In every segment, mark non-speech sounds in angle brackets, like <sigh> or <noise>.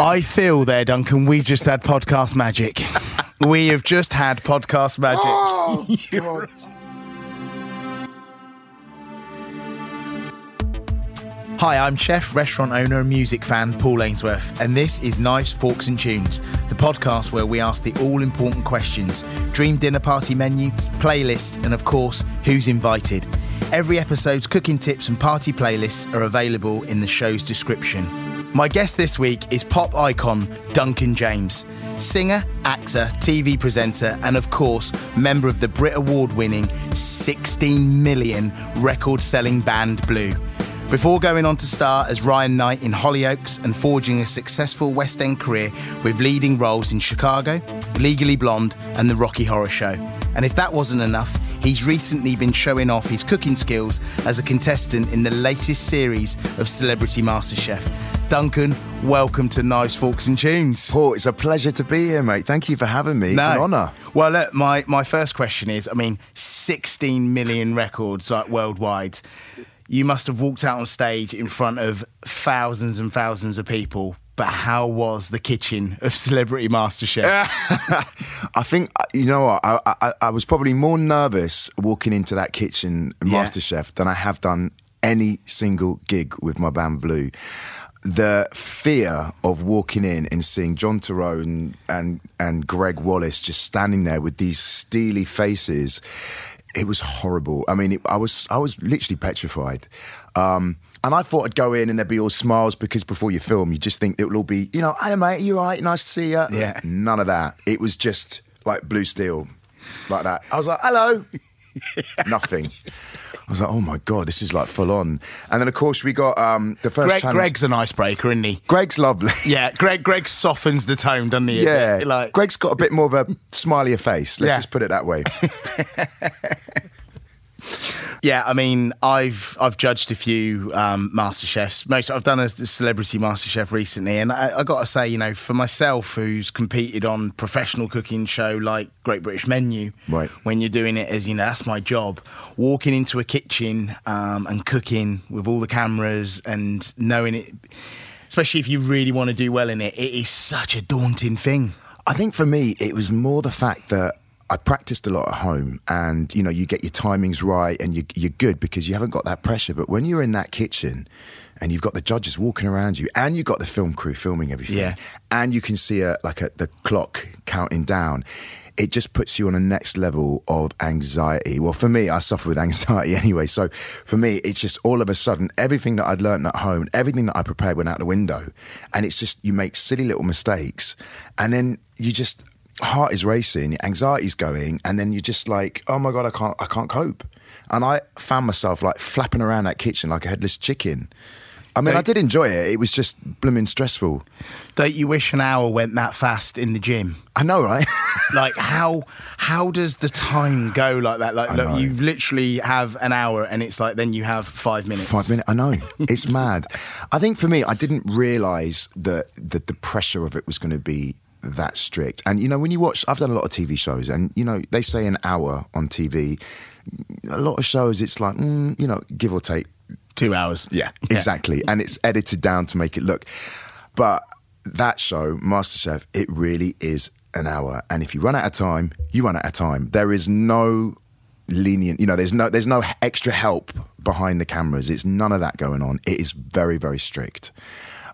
I feel there, Duncan, we've just had podcast magic. we have just had podcast magic. Oh, <laughs> God. Hi, I'm chef, restaurant owner, and music fan Paul Ainsworth, and this is Knives, Forks and Tunes, the podcast where we ask the all important questions dream dinner party menu, playlist, and of course, who's invited. Every episode's cooking tips and party playlists are available in the show's description. My guest this week is pop icon Duncan James, singer, actor, TV presenter, and of course, member of the Brit Award winning 16 million record selling band Blue. Before going on to star as Ryan Knight in Hollyoaks and forging a successful West End career with leading roles in Chicago, Legally Blonde, and The Rocky Horror Show. And if that wasn't enough, he's recently been showing off his cooking skills as a contestant in the latest series of Celebrity MasterChef. Duncan, welcome to Knives, Forks and Tunes. Paul, it's a pleasure to be here, mate. Thank you for having me. It's an honour. Well, look, my, my first question is I mean, 16 million records like worldwide. You must have walked out on stage in front of thousands and thousands of people. But how was the kitchen of Celebrity MasterChef? <laughs> I think you know what I, I, I was probably more nervous walking into that kitchen Yeah. MasterChef than I have done any single gig with my band Blue. The fear of walking in and seeing John Torode and, and and Gregg Wallace just standing there with these steely faces, it was horrible. I mean, it, I was I was literally petrified. Um, and I thought I'd go in and there'd be all smiles because before you film, you just think it will all be, you know, hey mate, you all right? Nice to see you. Yeah. None of that. It was just like blue steel, like that. I was like, hello. <laughs> Nothing. I was like, oh my God, this is like full on. And then, of course, we got um, the first Gregg. Gregg's an icebreaker, isn't he? Gregg's lovely. Yeah, Gregg. Gregg softens the tone, doesn't he? Yeah. like Gregg's got a bit more of a smilier face. Let's Yeah. just put it that way. <laughs> <laughs> Yeah, I mean, I've I've judged a few um, Master Chefs. Most I've done a celebrity Master Chef recently, and I, I got to say, you know, for myself, who's competed on professional cooking show like Great British Menu, Right. When you're doing it as you know, that's my job. Walking into a kitchen um, and cooking with all the cameras and knowing it, especially if you really want to do well in it, it is such a daunting thing. I think for me, it was more the fact that I practiced a lot at home, and you know, you get your timings right, and you, you're good because you haven't got that pressure. But when you're in that kitchen, and you've got the judges walking around you, and you've got the film crew filming everything, Yeah. and you can see a, like a, the clock counting down. It just puts you on a next level of anxiety. Well, for me, I suffer with anxiety <laughs> anyway. So for me, it's just all of a sudden everything that I'd learned at home, everything that I prepared went out the window. And it's just, you make silly little mistakes. And then you just, heart is racing, anxiety's going. And then you're just like, oh my God, I can't, I can't cope. And I found myself like flapping around that kitchen like a headless chicken. I mean, I did enjoy it. It was just blooming stressful. Don't you wish an hour went that fast in the gym? I know, right? <laughs> like how how does the time go like that like look, you literally have an hour and it's like then you have five minutes Five minutes. I know. It's mad. I think for me, I didn't realize that, that the pressure of it was going to be that strict. And, you know, when you watch, I've done a lot of TV shows, and, you know, they say an hour on TV. A lot of shows, it's like, mm, you know, give or take. two hours Yeah, <laughs> exactly. And it's edited down to make it look. But that show, MasterChef, it really is an hour. And if you run out of time, you run out of time. There is no lenient, you know, there's no there's no extra help behind the cameras. It's none of that going on. It is very, very strict.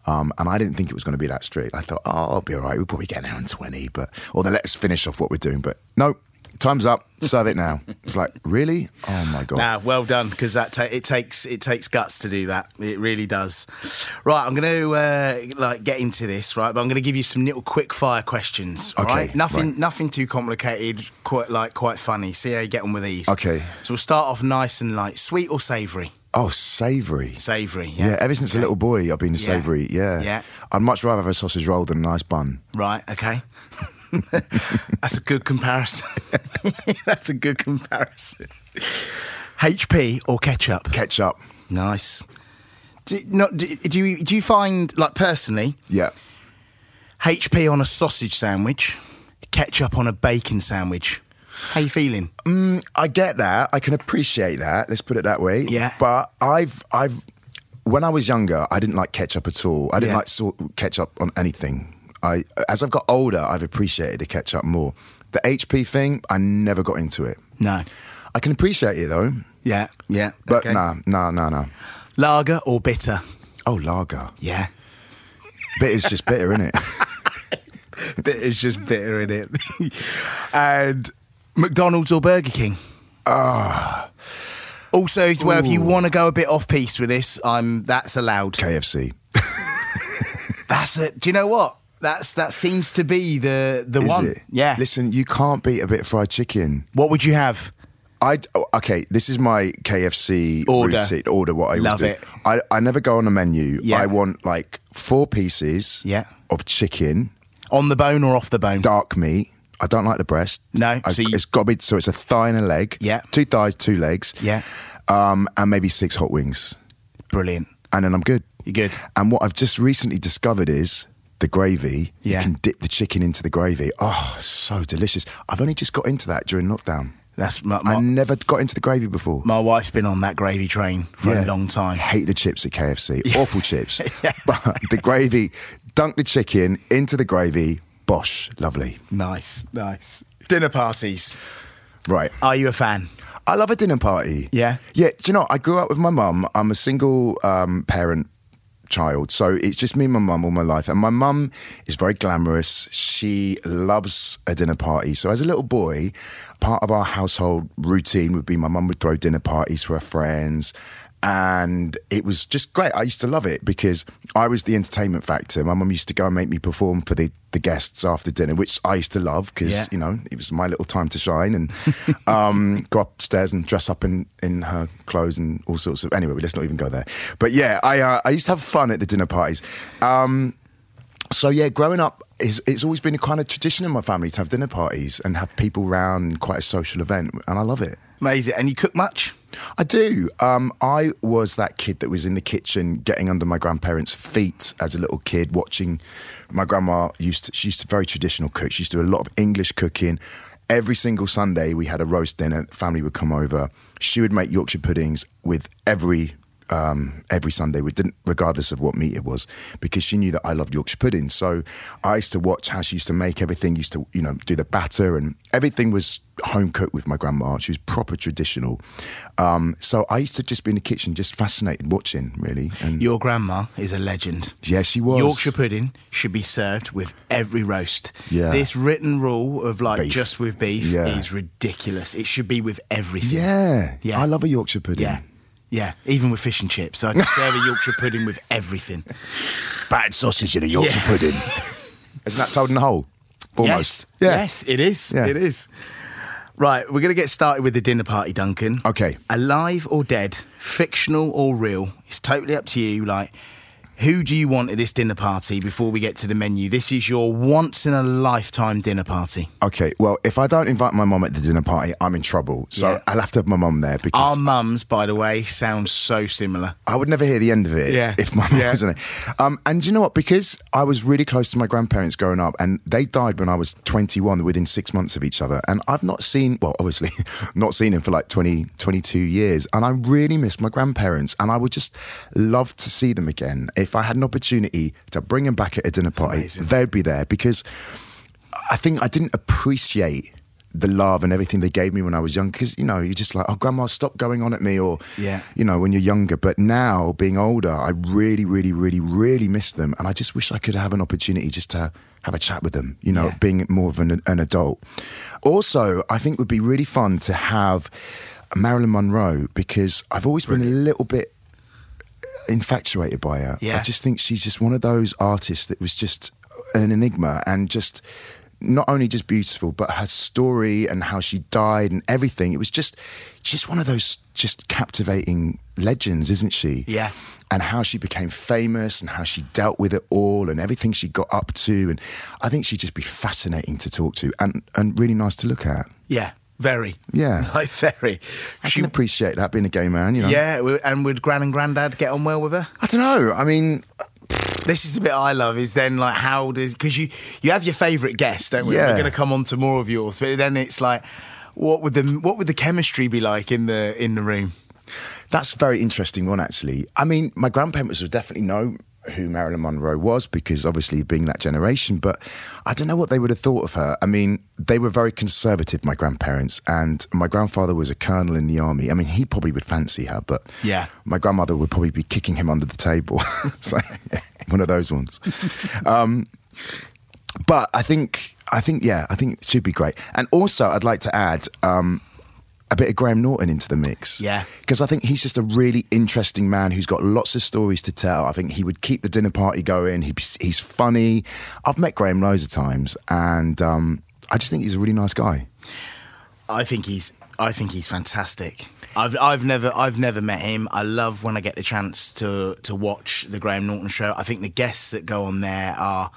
Um, and I didn't think it was going to be that strict. I thought, oh, I'll be all right. We'll probably get an hour and 20, but, or then let's finish off what we're doing. But no, time's up. Serve it now. It's like, really? Oh my God. Nah, well done because that ta- it takes it takes guts to do that. It really does. Right, I'm going to uh, like get into this, right? But I'm going to give you some little quick fire questions. Okay, right? nothing right. nothing too complicated. Quite like quite funny. See how you get on with these. Okay. So we'll start off nice and light. Sweet or savoury? Oh, savoury. Savoury, Yeah, yeah. ever since a little boy, I've been a Yeah. savoury. Yeah. Yeah. I'd much rather have a sausage roll than a nice bun. Right, okay. <laughs> That's a good comparison. <laughs> That's a good comparison. HP or ketchup? Ketchup. Nice. Do, not, do, do you do you find like personally Yeah. HP on a sausage sandwich, ketchup on a bacon sandwich? How you feeling? Mm, I get that. I can appreciate that. Let's put it that way. Yeah. But I've, I've, when I was younger, I didn't like ketchup at all. I didn't Yeah. like salt, ketchup on anything. I, as I've got older, I've appreciated the ketchup more. The HP thing, I never got into it. No. I can appreciate it though, Yeah, yeah. but okay. nah, nah, nah, nah. Lager or bitter? Oh, lager. Yeah. Bitter's just bitter, isn't it? <laughs> Bitter's just bitter in it. <laughs> and McDonald's or Burger King? Ah. Also, as well, if you want to go a bit off piece with this, I'm that's allowed. KFC. <laughs> That's it. Do you know what? That's that seems to be the the Is one. it? Yeah. Listen, you can't beat a bit of fried chicken. What would you have? I oh, okay. This is my KFC Order. routine. Order what I always Love do. it. I, I never go on a menu. Yeah. I want like four pieces. Yeah. Of chicken, On the bone or off the bone? dark meat. I don't like the breast. No, I, so you- it's got to be so it's a thigh and a leg. Yeah. Two thighs, two legs. Yeah. Um, and maybe six hot wings, Brilliant. and then I'm good. You're good. And what I've just recently discovered is the gravy. Yeah. You can dip the chicken into the gravy. Oh, so delicious. I've only just got into that during lockdown. That's my, I my, never got into the gravy before. my wife's been on that gravy train for a long time. Hate the chips at KFC. <laughs> Awful chips. <laughs> But the gravy, dunk the chicken into the gravy. Bosh, lovely. Nice, nice. Dinner parties. Right. Are you a fan? I love a dinner party. Yeah? Yeah. Do you know, I grew up with my mum. I'm a single um, parent child. So it's just me and my mum all my life. And my mum is very glamorous. She loves a dinner party. So as a little boy, part of our household routine would be my mum would throw dinner parties for her friends. And it was just great. I used to love it because I was the entertainment factor. My mum used to go and make me perform for the, the guests after dinner, which I used to love because, Yeah. you know, it was my little time to shine and <laughs> um, go upstairs and dress up in, in her clothes and all sorts of. Anyway, let's not even go there. But yeah, I uh, I used to have fun at the dinner parties. Um, so yeah, growing up, it's, it's always been a kind of tradition in my family to have dinner parties and have people round, quite a social event, and I love it. Amazing. And you cook much? I do. Um, I was that kid that was in the kitchen getting under my grandparents' feet as a little kid, watching my grandma used to, she used to very traditional cook. She used to do a lot of English cooking. Every single Sunday we had a roast dinner, family would come over. She would make Yorkshire puddings with every um, every Sunday, we didn't, regardless of what meat it was, because she knew that I loved Yorkshire pudding. So I used to watch how she used to make everything. Used to, you know, do the batter and everything was home cooked with my grandma. She was proper traditional. Um, so I used to just be in the kitchen, just fascinated watching, really. And Your grandma is a legend. yeah, she was Yorkshire pudding should be served with every roast. Yeah. This written rule of like Beef. just with beef Yeah. is ridiculous. It should be with everything. Yeah, Yeah. I love a Yorkshire pudding. Yeah. Yeah. Even with fish and chips. I can <laughs> serve a Yorkshire pudding with everything. Battered sausage in a Yorkshire Yeah. pudding. <laughs> Isn't that toad in the hole? Almost. Yes. Yeah. Yes, it is. Yeah. It is. Right, we're going to get started with the dinner party, Duncan. Okay. Alive or dead, fictional or real, it's totally up to you. Like, who do you want at this dinner party before we get to the menu? This is your once in a lifetime dinner party. Okay, well, if I don't invite my mum at the dinner party, I'm in trouble. So Yeah. I'll have to have my mum there because Our mums, by the way, sound so similar. I would never hear the end of it Yeah. if my mum Yeah. wasn't there. Um, and you know what? Because I was really close to my grandparents growing up, and they died when I was 21, within six months of each other. And I've not seen, well, obviously, <laughs> not seen him for like 20, 22 years. And I really miss my grandparents, and I would just love to see them again. If I had an opportunity to bring them back at a dinner party, they'd be there. Because I think I didn't appreciate the love and everything they gave me when I was young. Because you know you're just like oh grandma stop going on at me or Yeah. you know when you're younger. But now being older I really really really really miss them. And I just wish I could have an opportunity just to have a chat with them you know Yeah. being more of an, an adult. Also I think it would be really fun to have Marilyn Monroe because I've always been a little bit infatuated by her. Yeah. I just think she's just one of those artists that was just an enigma and just not only just beautiful, but her story and how she died and everything. It was just, just one of those just captivating legends, isn't she? Yeah. And how she became famous and how she dealt with it all and everything she got up to. And I think she'd just be fascinating to talk to and, and really nice to look at. Yeah, very. Yeah. <laughs> Like, very. I She, can appreciate that being a gay man, you know? yeah, and would Gran and Grandad get on well with her? I don't know. I mean, This is the bit I love. Is then like how does because you you have your favourite guest, don't we? Yeah. We're going to come on to more of yours, but then it's like, what would the what would the chemistry be like in the in the room? That's a very interesting one, actually. I mean, my grandparents would definitely know who Marilyn Monroe was because obviously being that generation, but I don't know what they would have thought of her. I mean, they were very conservative, my grandparents, and my grandfather was a colonel in the army. I mean, he probably would fancy her, but Yeah. my grandmother would probably be kicking him under the table. <laughs> so, <laughs> one of those ones. Um, but I think, I think, yeah, I think it should be great. And also, I'd like to add um, a bit of Graham Norton into the mix. Yeah. Because I think he's just a really interesting man who's got lots of stories to tell. I think he would keep the dinner party going. He, he's funny. I've met Graham loads of times, and um, I just think he's a really nice guy. I think he's I think he's fantastic. I've I've never I've never met him. I love when I get the chance to to watch the Graham Norton show. I think the guests that go on there are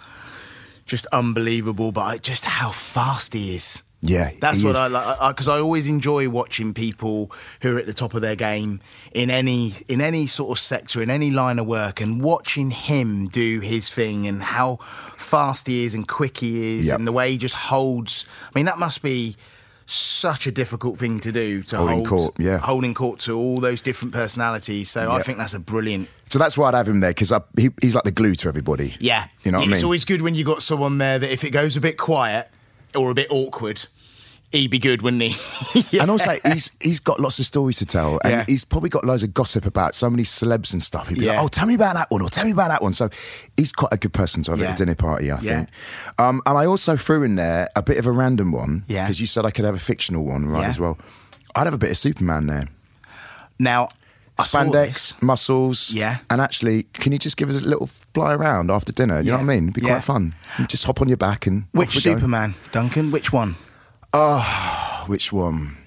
just unbelievable. But I, just how fast he is. Yeah, That's what is. I like because I always enjoy watching people who are at the top of their game in any in any sort of sector in any line of work and watching him do his thing and how fast he is and quick he is Yep. and the way he just holds. I mean, that must be such a difficult thing to do to Holding hold court, yeah. holding court to all those different personalities. So I think that's a brilliant. So that's why I'd have him there because he, he's like the glue to everybody. Yeah, You know what I It's mean? always good when you got someone there that if it goes a bit quiet or a bit awkward, he'd be good, wouldn't he? <laughs> And also, he's he's got lots of stories to tell, and Yeah. he's probably got loads of gossip about so many celebs and stuff. He'd be Yeah. like, "Oh, tell me about that one," or "Tell me about that one." So he's quite a good person to have at a dinner party, I Yeah. think. Um, and I also threw in there a bit of a random one, Yeah. because you said I could have a fictional one, right? Yeah. As well, I'd have a bit of Superman there. Now, I. Spandex, muscles, Yeah. And actually, can you just give us a little fly around after dinner? You know what I mean? It'd be Yeah. quite fun. You just hop on your back and Which we go. Superman, Duncan? Which one? Ah, which one?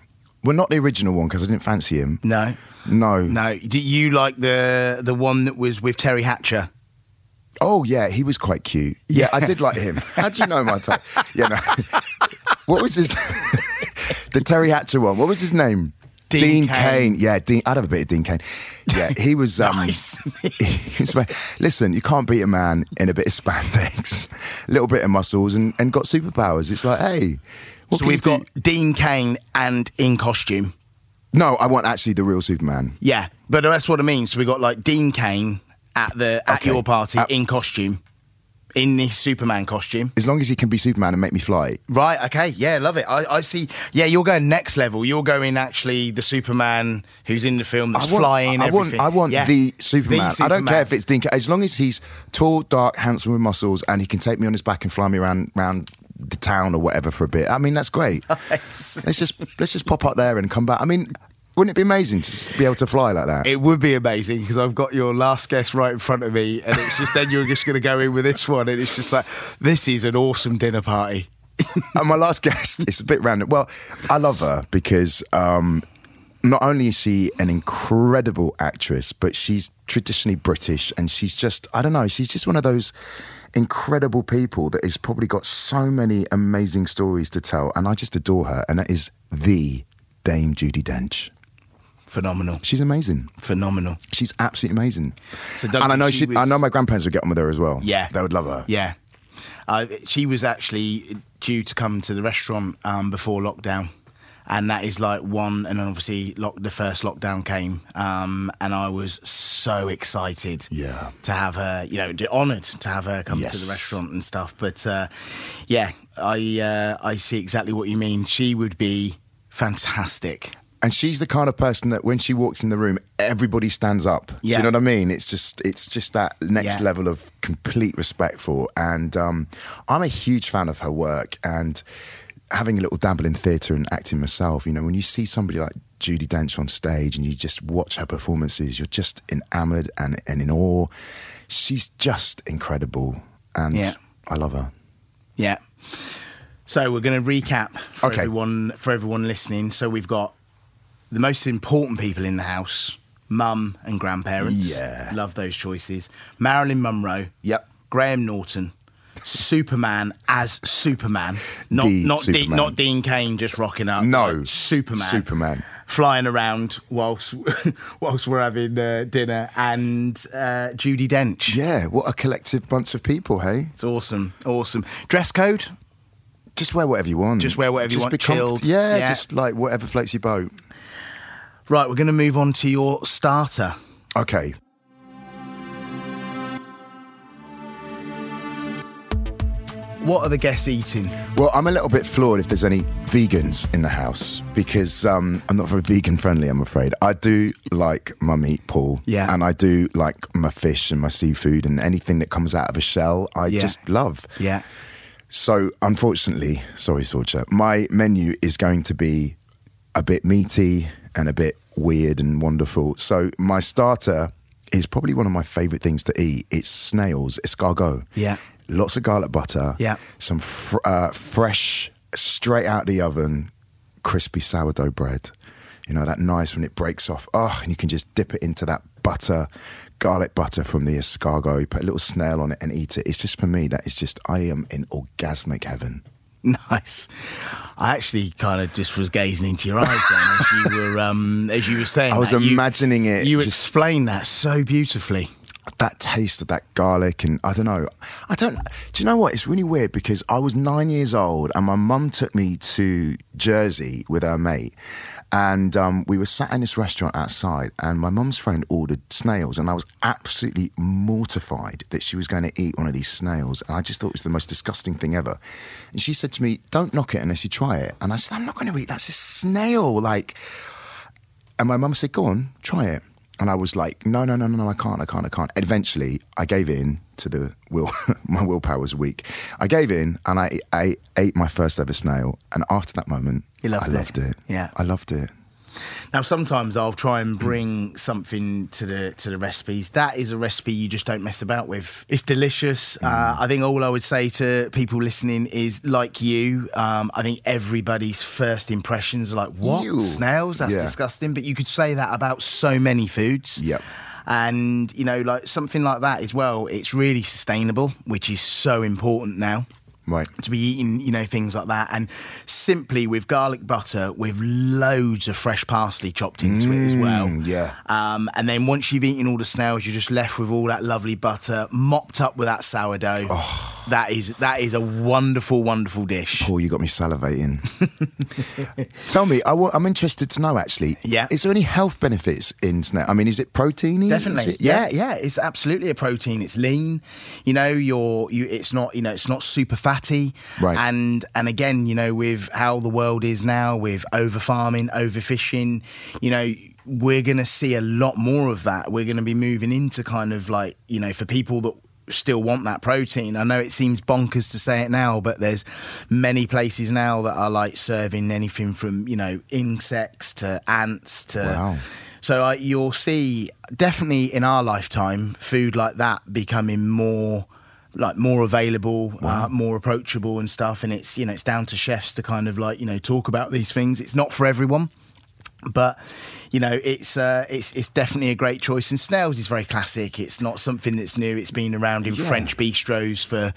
Well, not the original one because I didn't fancy him. No, No, no. Do you like the the one that was with Teri Hatcher? Oh yeah, he was quite cute. Yeah, I did like him. <laughs> How do you know my type? Yeah, no. <laughs> what was his? <laughs> the Teri Hatcher one. What was his name? Dean Cain, Yeah, Dean. I'd have a bit of Dean Cain. Yeah, he was. <laughs> Um, Nice. <laughs> listen, you can't beat a man in a bit of spandex, a <laughs> little bit of muscles, and, and got superpowers. It's like, hey, so we've got do? Dean Cain and in costume. No, I want actually the real Superman. Yeah, but that's what I mean. So we got like Dean Cain at the at Okay. your party Uh, in costume, in this Superman costume. As long as he can be Superman and make me fly. Right. Okay. Yeah. Love it. I, I see. Yeah. You're going next level. You're going actually the Superman who's in the film that's I want, flying. I want, everything. I want Yeah. the, Superman. I don't care if it's Dean. As long as he's tall, dark, handsome with muscles, and he can take me on his back and fly me around around the town or whatever for a bit. I mean, that's great. <laughs> Nice. let's just let's just pop up there and come back. I mean, wouldn't it be amazing to be able to fly like that? It would be amazing because I've got your last guest right in front of me, and it's just then you're just going to go in with this one, and it's just like this is an awesome dinner party. <laughs> and my last guest, is a bit random. Well, I love her because um, not only is she an incredible actress, but she's traditionally British and she's just, I don't know, she's just one of those incredible people that has probably got so many amazing stories to tell. And I just adore her. And that is the Dame Judi Dench. Phenomenal, She's amazing. phenomenal. She's absolutely amazing. So and I know she she, I know my grandparents would get on with her as well. Yeah. they would love her. Yeah, uh, she was actually due to come to the restaurant um, before lockdown. And that is like one, and then obviously lock, the first lockdown came, um, and I was so excited, Yeah. to have her, you know, honoured to have her come to the restaurant and stuff. But uh, yeah, I uh, I see exactly what you mean. She would be fantastic. And she's the kind of person that when she walks in the room, everybody stands up. Do you know what I mean? It's just it's just that next Yeah. level of complete respect for. And um, I'm a huge fan of her work and having a little dabble in theatre and acting myself. You know, when you see somebody like Judi Dench on stage and you just watch her performances, you're just enamored and, and in awe. She's just incredible, and Yeah. I love her. Yeah. So we're going to recap for Okay. everyone for everyone listening. So we've got the most important people in the house: mum and grandparents. Yeah. love those choices. Marilyn Monroe. Yep. Graham Norton. Superman as Superman, not The not Dean, Superman. not Dean Cain just rocking up. No. Superman, Superman. flying around whilst <laughs> whilst we're having uh, dinner, and uh, Judi Dench. Yeah, what a collective bunch of people, hey? It's awesome, awesome. Dress code. Just wear whatever you want. Just wear whatever you want, be comf- chilled. Yeah, Yeah. just like whatever floats your boat. Right, we're going to move on to your starter. Okay. What are the guests eating? Well, I'm a little bit flawed if there's any vegans in the house because um, I'm not very vegan friendly, I'm afraid. I do like my meat, Paul. Yeah. And I do like my fish and my seafood and anything that comes out of a shell, I Yeah. just love. Yeah. So, unfortunately, sorry, Sorcha, my menu is going to be a bit meaty and a bit weird and wonderful. So, my starter is probably one of my favorite things to eat. It's snails, escargot. Yeah. Lots of garlic butter. Yeah. Some fr- uh, fresh, straight out of the oven, crispy sourdough bread. You know, that nice when it breaks off. Oh, and you can just dip it into that butter, garlic butter from the escargot, put a little snail on it and eat it. It's just for me, that is just, I am in orgasmic heaven. <laughs> Nice. I actually kind of just was gazing into your eyes then as you were <laughs> um, as you were saying. I was that. You- imagining it You just- explained that so beautifully. that taste of that garlic and I don't know. I don't. Do you know what? It's really weird because I was nine years old and my mum took me to Jersey with her mate, and um, we were sat in this restaurant outside, and my mum's friend ordered snails, and I was absolutely mortified that she was going to eat one of these snails, and I just thought it was the most disgusting thing ever. And she said to me, "Don't knock it unless you try it," and I said, "I'm not going to eat. That's a snail." Like. And my mum said, "Go on, try it." And I was like, "No, no, no, no, no, I can't, I can't, I can't." Eventually, I gave in to the will. <laughs> my willpower was weak. I gave in, and I, I ate my first ever snail. And after that moment, You loved I it. loved it. Yeah. I loved it. Now, sometimes I'll try and bring something to the to the recipes. That is a recipe you just don't mess about with. It's delicious. Uh, I think all I would say to people listening is, like you, um, I think everybody's first impressions are like, "What Ew. snails? That's Yeah. disgusting." But you could say that about so many foods. Yep. And you know, like something like that as well. It's really sustainable, which is so important now Right. to be eating, you know, things like that. And simply with garlic butter with loads of fresh parsley chopped into it as well. Mm, yeah. Um, and then once you've eaten all the snails, you're just left with all that lovely butter mopped up with that sourdough. Oh. That is that is a wonderful, wonderful dish. Paul, you got me salivating. <laughs> Tell me, I wa- I'm interested to know actually. Yeah. Is there any health benefits in snail? I mean, is it proteiny? Definitely, it- yeah, yeah. It's absolutely a protein. It's lean. You know, you're you. It's not. You know, it's not super fatty. Right. And and again, you know, with how the world is now, with over farming, overfishing, you know, we're going to see a lot more of that. We're going to be moving into kind of like you know, for people that still want that protein. I know it seems bonkers to say it now, but there's many places now that are like serving anything from you know insects to ants to. Wow. So uh, you'll see definitely in our lifetime food like that becoming more like more available, uh, more approachable and stuff. And it's you know it's down to chefs to kind of like you know talk about these things. It's not for everyone, but you know it's uh, it's it's definitely a great choice. And snails is very classic. It's not something that's new. It's been around in Yeah. French bistros for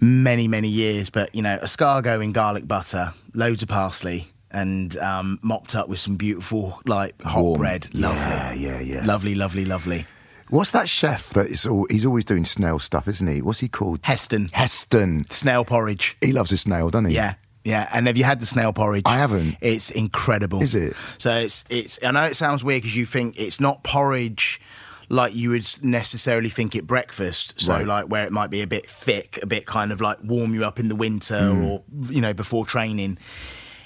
many many years. But you know escargot in garlic butter, loads of parsley. And um, mopped up with some beautiful, like hot Warm. bread, lovely, Yeah, yeah, yeah. lovely, lovely, lovely. What's that chef that is? All, he's always doing snail stuff, isn't he? What's he called? Heston, Heston. snail porridge. He loves a snail, doesn't he? Yeah, yeah. And have you had the snail porridge? I haven't. It's incredible. Is it? So it's it's. I know it sounds weird because you think it's not porridge like you would necessarily think at breakfast. So Right. like where it might be a bit thick, a bit kind of like warm you up in the winter Hmm. or you know before training.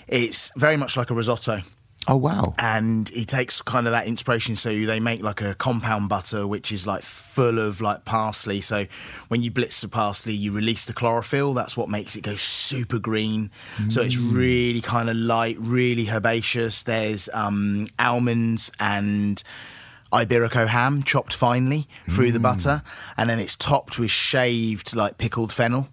It's very much like a risotto Oh wow. and he takes kind of that inspiration. So they make like a compound butter, which is like full of like parsley. So when you blitz the parsley, you release the chlorophyll. That's what makes it go super green. So it's really kind of light, really herbaceous. There's um, almonds and. Iberico ham chopped finely through the butter, and then it's topped with shaved like pickled fennel,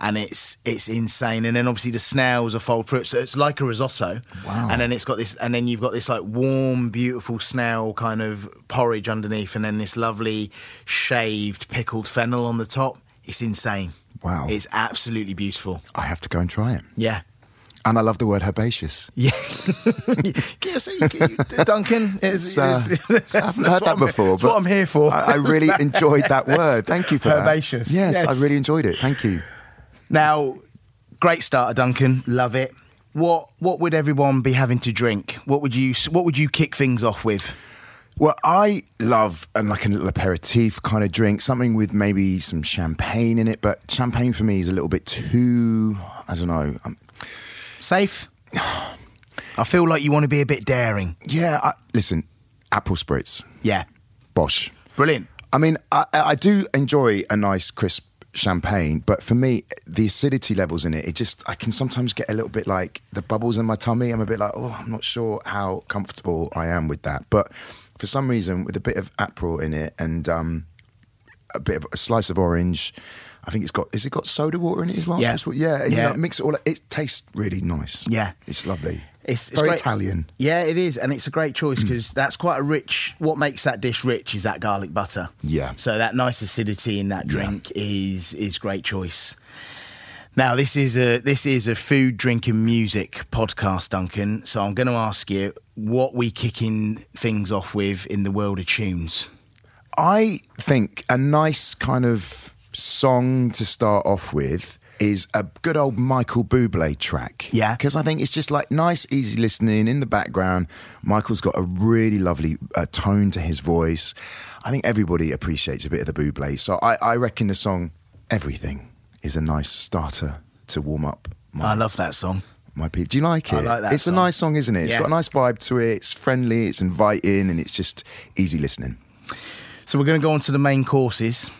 and it's it's insane. And then obviously the snails are fold fruit, so it's like a risotto. Wow. And then it's got this, and then you've got this like warm, beautiful snail kind of porridge underneath, and then this lovely shaved pickled fennel on the top. It's insane. Wow. It's absolutely beautiful. I have to go and try it. Yeah. And I love the word herbaceous. Yeah, <laughs> yeah. So you, you, Duncan, <laughs> is, uh, is- I haven't heard that before, That's what I'm here for. I, I really <laughs> enjoyed that word. Thank you for Herbaceous. that. Yes, Yes. I really enjoyed it. Thank you. Now, great starter, Duncan. Love it. What What would everyone be having to drink? What would you What would you kick things off with? Well, I love a, like a little aperitif kind of drink, something with maybe some champagne in it. But champagne for me is a little bit too, I don't know. Um, Safe. I feel like you want to be a bit daring. yeah, I, listen, Aperol spritz, Yeah, Bosch. brilliant. I mean, I, I do enjoy a nice crisp champagne, but for me, the acidity levels in it, it just, I can sometimes get a little bit like the bubbles in my tummy. I'm a bit like, oh, I'm not sure how comfortable I am with that. But for some reason, with a bit of Aperol in it and um, a bit of a slice of orange, I think it's got, is it got soda water in it as well? Yeah. Yeah. And, Yeah. You know, mix it all, it tastes really nice. Yeah. It's lovely. It's, it's very great. Italian. Yeah, it is, and it's a great choice mm. because that's quite a rich. What makes that dish rich is that garlic butter. Yeah. So that nice acidity in that drink is is great choice. Now this is a this is a food, drink, and music podcast, Duncan. So I'm going to ask you what we kicking things off with in the world of tunes. I think a nice kind of song to start off with is a good old Michael Bublé track. Yeah. Because I think it's just like nice, easy listening in the background. Michael's got a really lovely uh, tone to his voice. I think everybody appreciates a bit of the Bublé. So I, I reckon the song Everything is a nice starter to warm up my, I love that song. my people. Do you like it? I like that It's song. a nice song, isn't it? It's Yeah. got a nice vibe to it. It's friendly, it's inviting, and it's just easy listening. So we're going to go on to the main courses.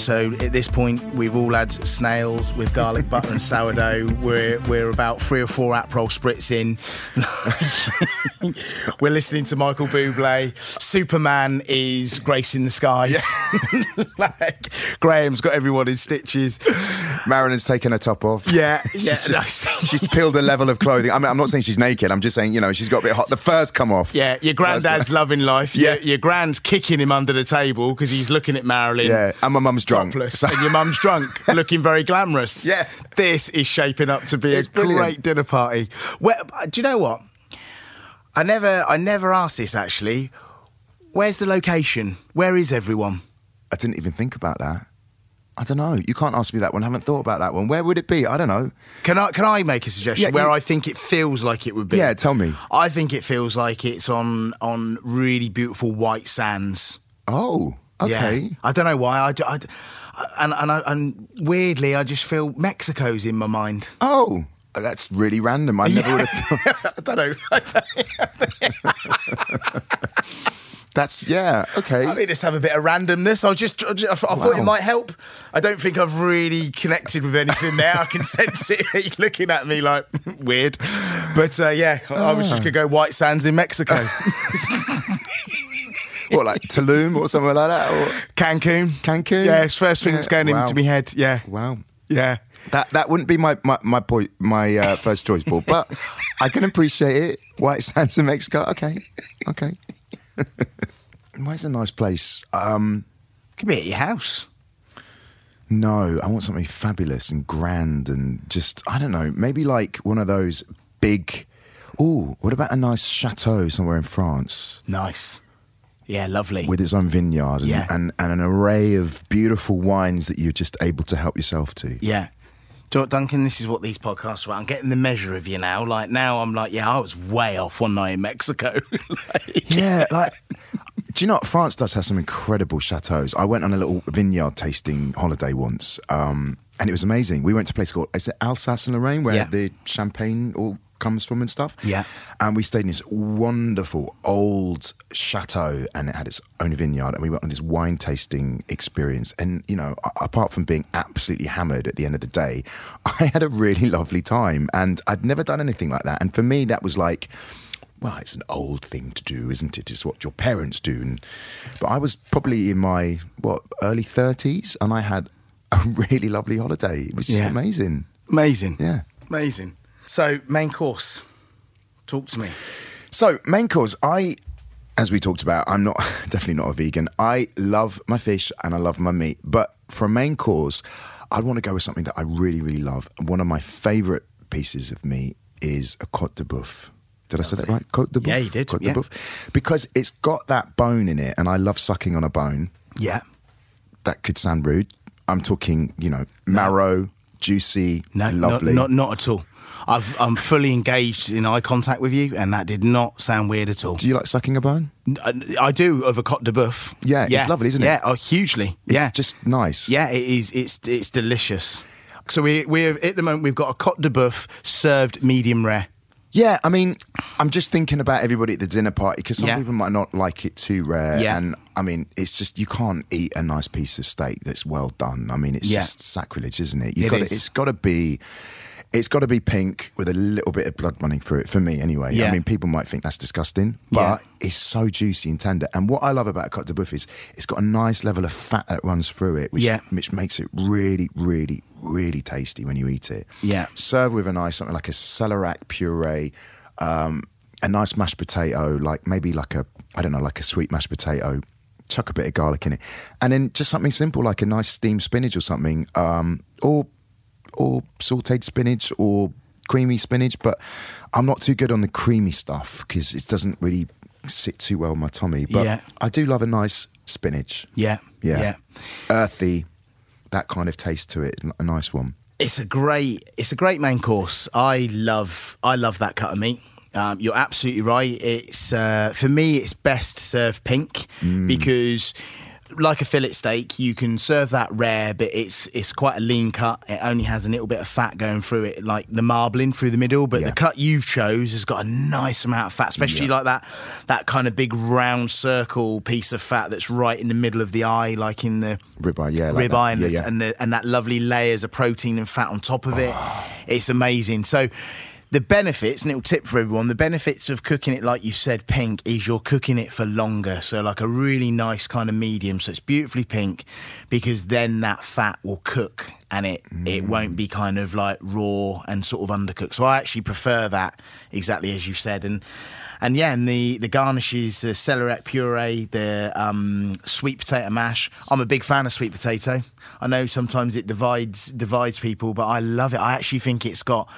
So at this point, we've all had snails with garlic <laughs> butter and sourdough. We're we're about three or four Aperol spritz in. <laughs> we're listening to Michael Bublé. Superman is gracing the skies. <laughs> like Graham's got everyone in stitches. Marilyn's taken her top off. Yeah, She's, yeah. just- she's peeled a level of clothing. I mean, I'm not saying she's naked. I'm just saying, you know, she's got a bit hot. The fur's come off. Yeah, your granddad's loving life. Yeah. Your, your grand's kicking him under the table because he's looking at Marilyn. Yeah, and my mum's drunk. Topless, <laughs> and your mum's drunk, <laughs> looking very glamorous. Yeah. this is shaping up to be It's a brilliant. great dinner party. Where, do you know what? I never, I never asked this actually. Where's the location? Where is everyone? I didn't even think about that. I don't know. You can't ask me that one. I haven't thought about that one. Where would it be? I don't know. Can I can I make a suggestion Yeah, where you- I think it feels like it would be? Yeah, tell me. I think it feels like it's on on really beautiful white sands. Oh, okay. Yeah. I don't know why. I, I- and and I, and weirdly, I just feel Mexico's in my mind. Oh, that's really random. I never would have. <laughs> <laughs> I don't know. <laughs> I, don't, That's yeah. Okay. I mean, just have a bit of randomness. I was just, I, just- I thought it might help. I don't think I've really connected with anything there. I can sense it. Looking at me like weird, but uh, yeah, I was just gonna go White Sands in Mexico, what like Tulum or somewhere like that? Or, Cancun, Cancun? Yeah, it's first thing Yeah, that's going wow. into my head. Yeah, wow. yeah. That that wouldn't be my my my, point, my uh, first choice, Paul. But I can appreciate it. White Sands in Mexico. Okay, okay. <laughs> Where's a nice place? Um, Could be at your house. no, I want something fabulous and grand and just I don't know. Maybe like one of those big. Oh, what about a nice chateau somewhere in France Nice. Yeah, lovely. with its own vineyard and, Yeah. and, and an array of beautiful wines that you're just able to help yourself to? Yeah. Do you know what, Duncan? This is what these podcasts are. about. I'm getting the measure of you now. Like now, I'm like, yeah, I was way off one night in Mexico. <laughs> Like, Yeah, like, <laughs> do you know what? France does have some incredible chateaus. I went on a little vineyard tasting holiday once, um, and it was amazing. We went to a place called is it Alsace and Lorraine, where Yeah. the champagne all comes from and stuff. Yeah. and we stayed in this wonderful old chateau, and it had its own vineyard, and we went on this wine tasting experience. And you know, apart from being absolutely hammered at the end of the day, <laughs> I had a really lovely time, and I'd never done anything like that. And for me, that was like well, it's an old thing to do, isn't it? It's what your parents do. And, but I was probably in my what early thirties, and I had a <laughs> really lovely holiday. It was just Yeah. amazing. Amazing. Yeah. Amazing. So, main course. Talk to me. So main course, I, as we talked about, I'm not <laughs> definitely not a vegan. I love my fish and I love my meat, but for a main course, I'd want to go with something that I really, really love. One of my favourite pieces of meat is a cote de boeuf. Did I say that right? Cote de boeuf. Yeah, you did, Cote yeah. de boeuf, because it's got that bone in it, and I love sucking on a bone. Yeah. That could sound rude. I'm talking, you know, marrow, juicy, No, lovely. Not, not, not at all. I've, I'm fully engaged in eye contact with you, and that did not sound weird at all. Do you like sucking a bone? I, uh, I do of a cote de boeuf. Yeah, it's lovely, isn't it? Yeah, oh, hugely. It's yeah, just nice. Yeah, it is. It's it's delicious. So we we're at the moment we've got a cote de boeuf served medium rare. Yeah, I mean, I'm just thinking about everybody at the dinner party because some Yeah. people might not like it too rare. Yeah. And I mean, it's just, you can't eat a nice piece of steak that's well done. I mean, it's Yeah. just sacrilege, isn't it? You've It got is. To, it's got to be. It's got to be pink with a little bit of blood running through it for me, anyway. Yeah. I mean, people might think that's disgusting, Yeah. but it's so juicy and tender. And what I love about a cote de boeuf is it's got a nice level of fat that runs through it, which Yeah. which makes it really, really, really tasty when you eat it. Yeah. Serve with a nice something like a celeriac puree, um, a nice mashed potato, like maybe like a I don't know, like a sweet mashed potato. Chuck a bit of garlic in it, and then just something simple like a nice steamed spinach or something, um, or or sautéed spinach or creamy spinach. But I'm not too good on the creamy stuff because it doesn't really sit too well in my tummy. But Yeah. I do love a nice spinach. Yeah, Yeah. yeah. Earthy, that kind of taste to it. A nice one. It's a great it's a great main course. I love I love that cut of meat. Um, you're absolutely right. It's uh, for me it's best served pink because like a fillet steak, you can serve that rare, but it's it's quite a lean cut. It only has a little bit of fat going through it, like the marbling through the middle. But Yeah. the cut you've chose has got a nice amount of fat, especially Yeah. like that that kind of big round circle piece of fat that's right in the middle of the eye, like in the Ribeye, yeah. like ribeye that. and, yeah, yeah. and the, and that lovely layers of protein and fat on top of it. Ah. It's amazing. So the benefits, a little tip for everyone, the benefits of cooking it like you said, pink, is you're cooking it for longer. So like a really nice kind of medium. So it's beautifully pink because then that fat will cook and it it won't be kind of like raw and sort of undercooked. So I actually prefer that exactly as you said. And and yeah, and the the garnishes, the celeriac puree, the um, sweet potato mash. I'm a big fan of sweet potato. I know sometimes it divides divides people, but I love it. I actually think it's got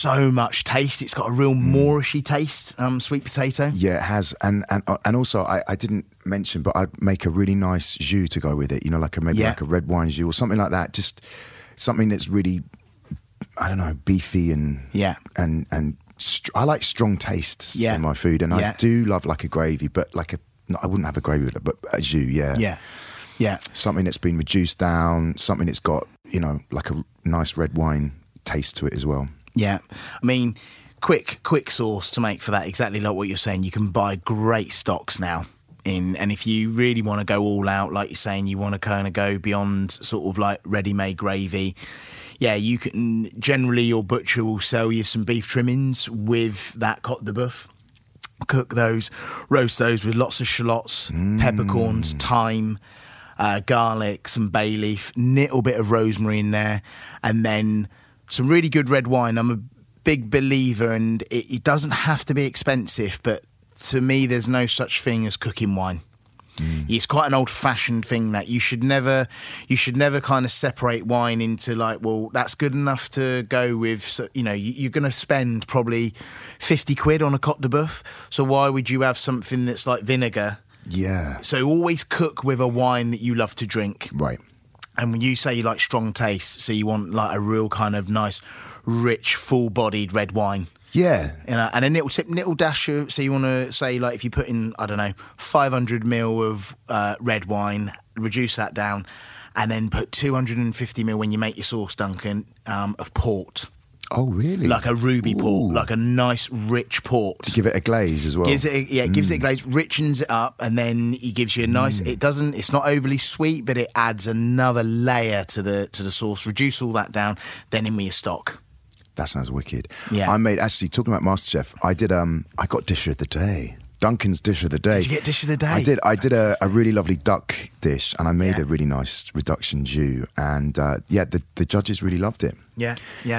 so much taste. It's got a real Moorishy taste. Um, sweet potato. Yeah, it has, and and uh, and also I, I didn't mention, but I'd make a really nice jus to go with it. You know, like a maybe Yeah. like a red wine jus or something like that. Just something that's really, I don't know, beefy and Yeah. and and str- I like strong tastes Yeah. in my food, and Yeah. I do love like a gravy, but like a no, I wouldn't have a gravy with it, but a jus, yeah, Yeah, yeah, something that's been reduced down, something that's got you know like a nice red wine taste to it as well. Yeah. I mean, quick, quick sauce to make for that. Exactly like what you're saying. You can buy great stocks now. In and if you really want to go all out, like you're saying, you want to kind of go beyond sort of like ready-made gravy. Yeah, you can. Generally, your butcher will sell you some beef trimmings with that cote de boeuf. Cook those, roast those with lots of shallots, peppercorns, thyme, uh, garlic, some bay leaf, little bit of rosemary in there, and then some really good red wine. I'm a big believer, and it, it doesn't have to be expensive, but to me, there's no such thing as cooking wine. Mm. It's quite an old-fashioned thing that you should never, you should never kind of separate wine into like, well, that's good enough to go with. So, you know, you, you're going to spend probably fifty quid on a cote de boeuf. So why would you have something that's like vinegar? Yeah, So always cook with a wine that you love to drink. right. And when you say you like strong taste, so you want like a real kind of nice, rich, full-bodied red wine. Yeah, You know, and a little tip, little dash of, so you want to say like if you put in, I don't know, 500 mil of uh, red wine, reduce that down, and then put 250 mil when you make your sauce, Duncan, um, of port, Oh, really? like a ruby port, like a nice rich port. to give it a glaze as well. Gives it, a, yeah, it gives it a glaze, richens it up, and then he gives you a nice. It doesn't. It's not overly sweet, but it adds another layer to the to the sauce. Reduce all that down, then in with your stock. That sounds wicked. Yeah. I made actually talking about MasterChef. I did. Um, I got dish of the day. Duncan's dish of the day. Did you get dish of the day? I did. I did a, a really lovely duck dish, and I made Yeah. a really nice reduction jus. And uh, yeah, the the judges really loved it. Yeah, yeah.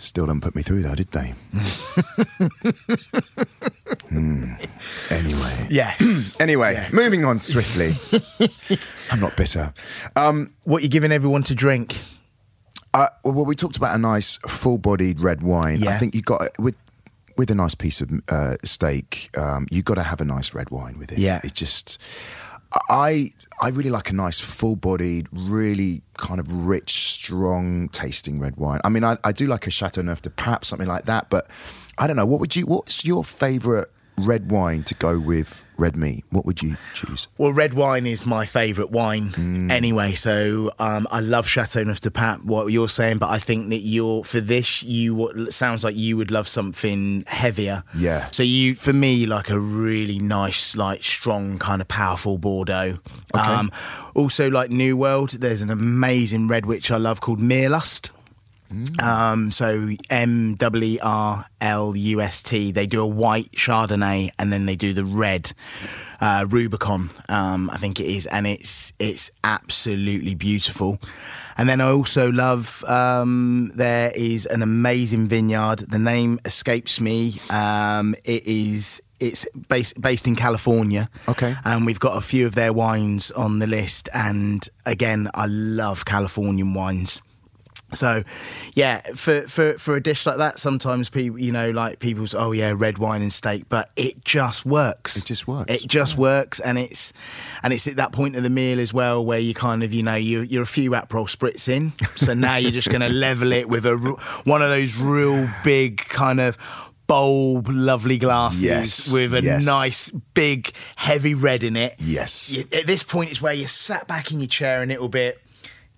Still didn't put me through though, did they? <laughs> Hmm. Anyway. Yes. <clears throat> Anyway, moving on swiftly. <laughs> I'm not bitter. Um, what you giving everyone to drink? Uh, well, we talked about a nice full-bodied red wine. Yeah. I think you got with with a nice piece of uh, steak. Um, you got to have a nice red wine with it. Yeah. it just I I really like a nice full-bodied, really kind of rich, strong tasting red wine. I mean, I, I do like a Châteauneuf-du-Pape, something like that. But I don't know. What would you? What's your favourite red wine to go with red meat? What would you choose? Well, red wine is my favourite wine Mm. anyway. So um, I love Châteauneuf-du-Pape. What you're saying, but I think that you're for this. You what sounds like you would love something heavier. Yeah. So you, for me, like a really nice, like strong, kind of powerful Bordeaux. Um, also, like New World, there's an amazing red which I love called Meerlust. Um, so M W E R L U S T. They do a white Chardonnay and then they do the red uh, Rubicon. Um, I think it is, and it's it's absolutely beautiful. And then I also love um, there is an amazing vineyard. The name escapes me. Um, it is it's based based in California. Okay. and we've got a few of their wines on the list. And again, I love Californian wines. So, yeah, for, for, for a dish like that, sometimes people, you know, like people's, oh yeah, red wine and steak, but it just works. It just works. It just works, and it's and it's at that point of the meal as well where you kind of, you know, you you're a few Aperol spritz in, so now you're just going <laughs> to level it with a one of those real big kind of bulb, lovely glasses Yes, with a yes. nice big heavy red in it. Yes. You- at this point, it's where you're sat back in your chair a little bit.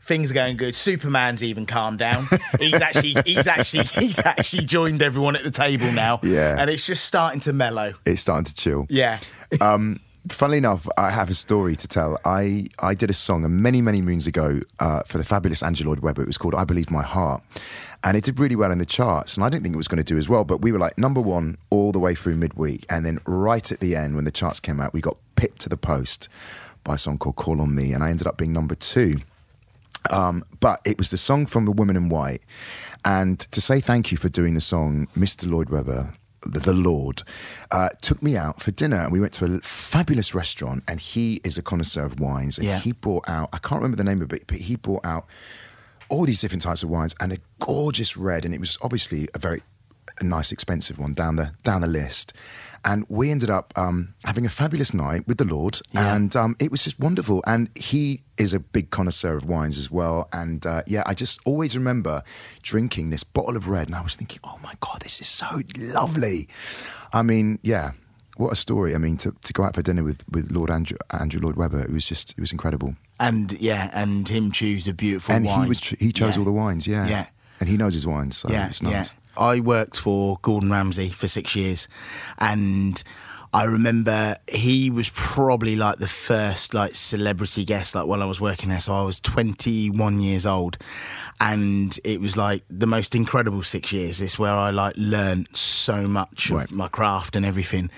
Things are going good. Superman's even calmed down. He's actually, he's actually, <laughs> he's actually joined everyone at the table now. Yeah. and it's just starting to mellow. It's starting to chill. Yeah, <laughs> um, funnily enough, I have a story to tell. I, I did a song many, many moons ago uh, for the fabulous Andrew Lloyd Webber. It was called I Believe My Heart. And it did really well in the charts. And I didn't think it was going to do as well. But we were like number one all the way through midweek. And then right at the end, when the charts came out, we got pipped to the post by a song called Call on Me. And I ended up being number two. Um, but it was the song from The Woman in White. And to say thank you for doing the song, Mr. Lloyd Webber, the, the Lord, uh, took me out for dinner. And we went to a fabulous restaurant. And he is a connoisseur of wines. And Yeah. he brought out, I can't remember the name of it, but he brought out all these different types of wines and a gorgeous red. And it was obviously a very a nice, expensive one down the down the list. And we ended up um, having a fabulous night with the Lord, Yeah. and um, it was just wonderful. And he is a big connoisseur of wines as well. And uh, yeah, I just always remember drinking this bottle of red, and I was thinking, oh my god, this is so lovely. I mean, yeah. What a story! I mean, to, to go out for dinner with, with Lord Andrew, Andrew Lloyd Webber, it was just it was incredible. and yeah, and him choose a beautiful and wine. he was he chose Yeah. all the wines, yeah, Yeah. and he knows his wines, so yeah, it's nice. yeah. I worked for Gordon Ramsay for six years, and I remember he was probably like the first like celebrity guest like while I was working there. So I was 21 years old, and it was like the most incredible six years. It's where I like learned so much Right. of my craft and everything.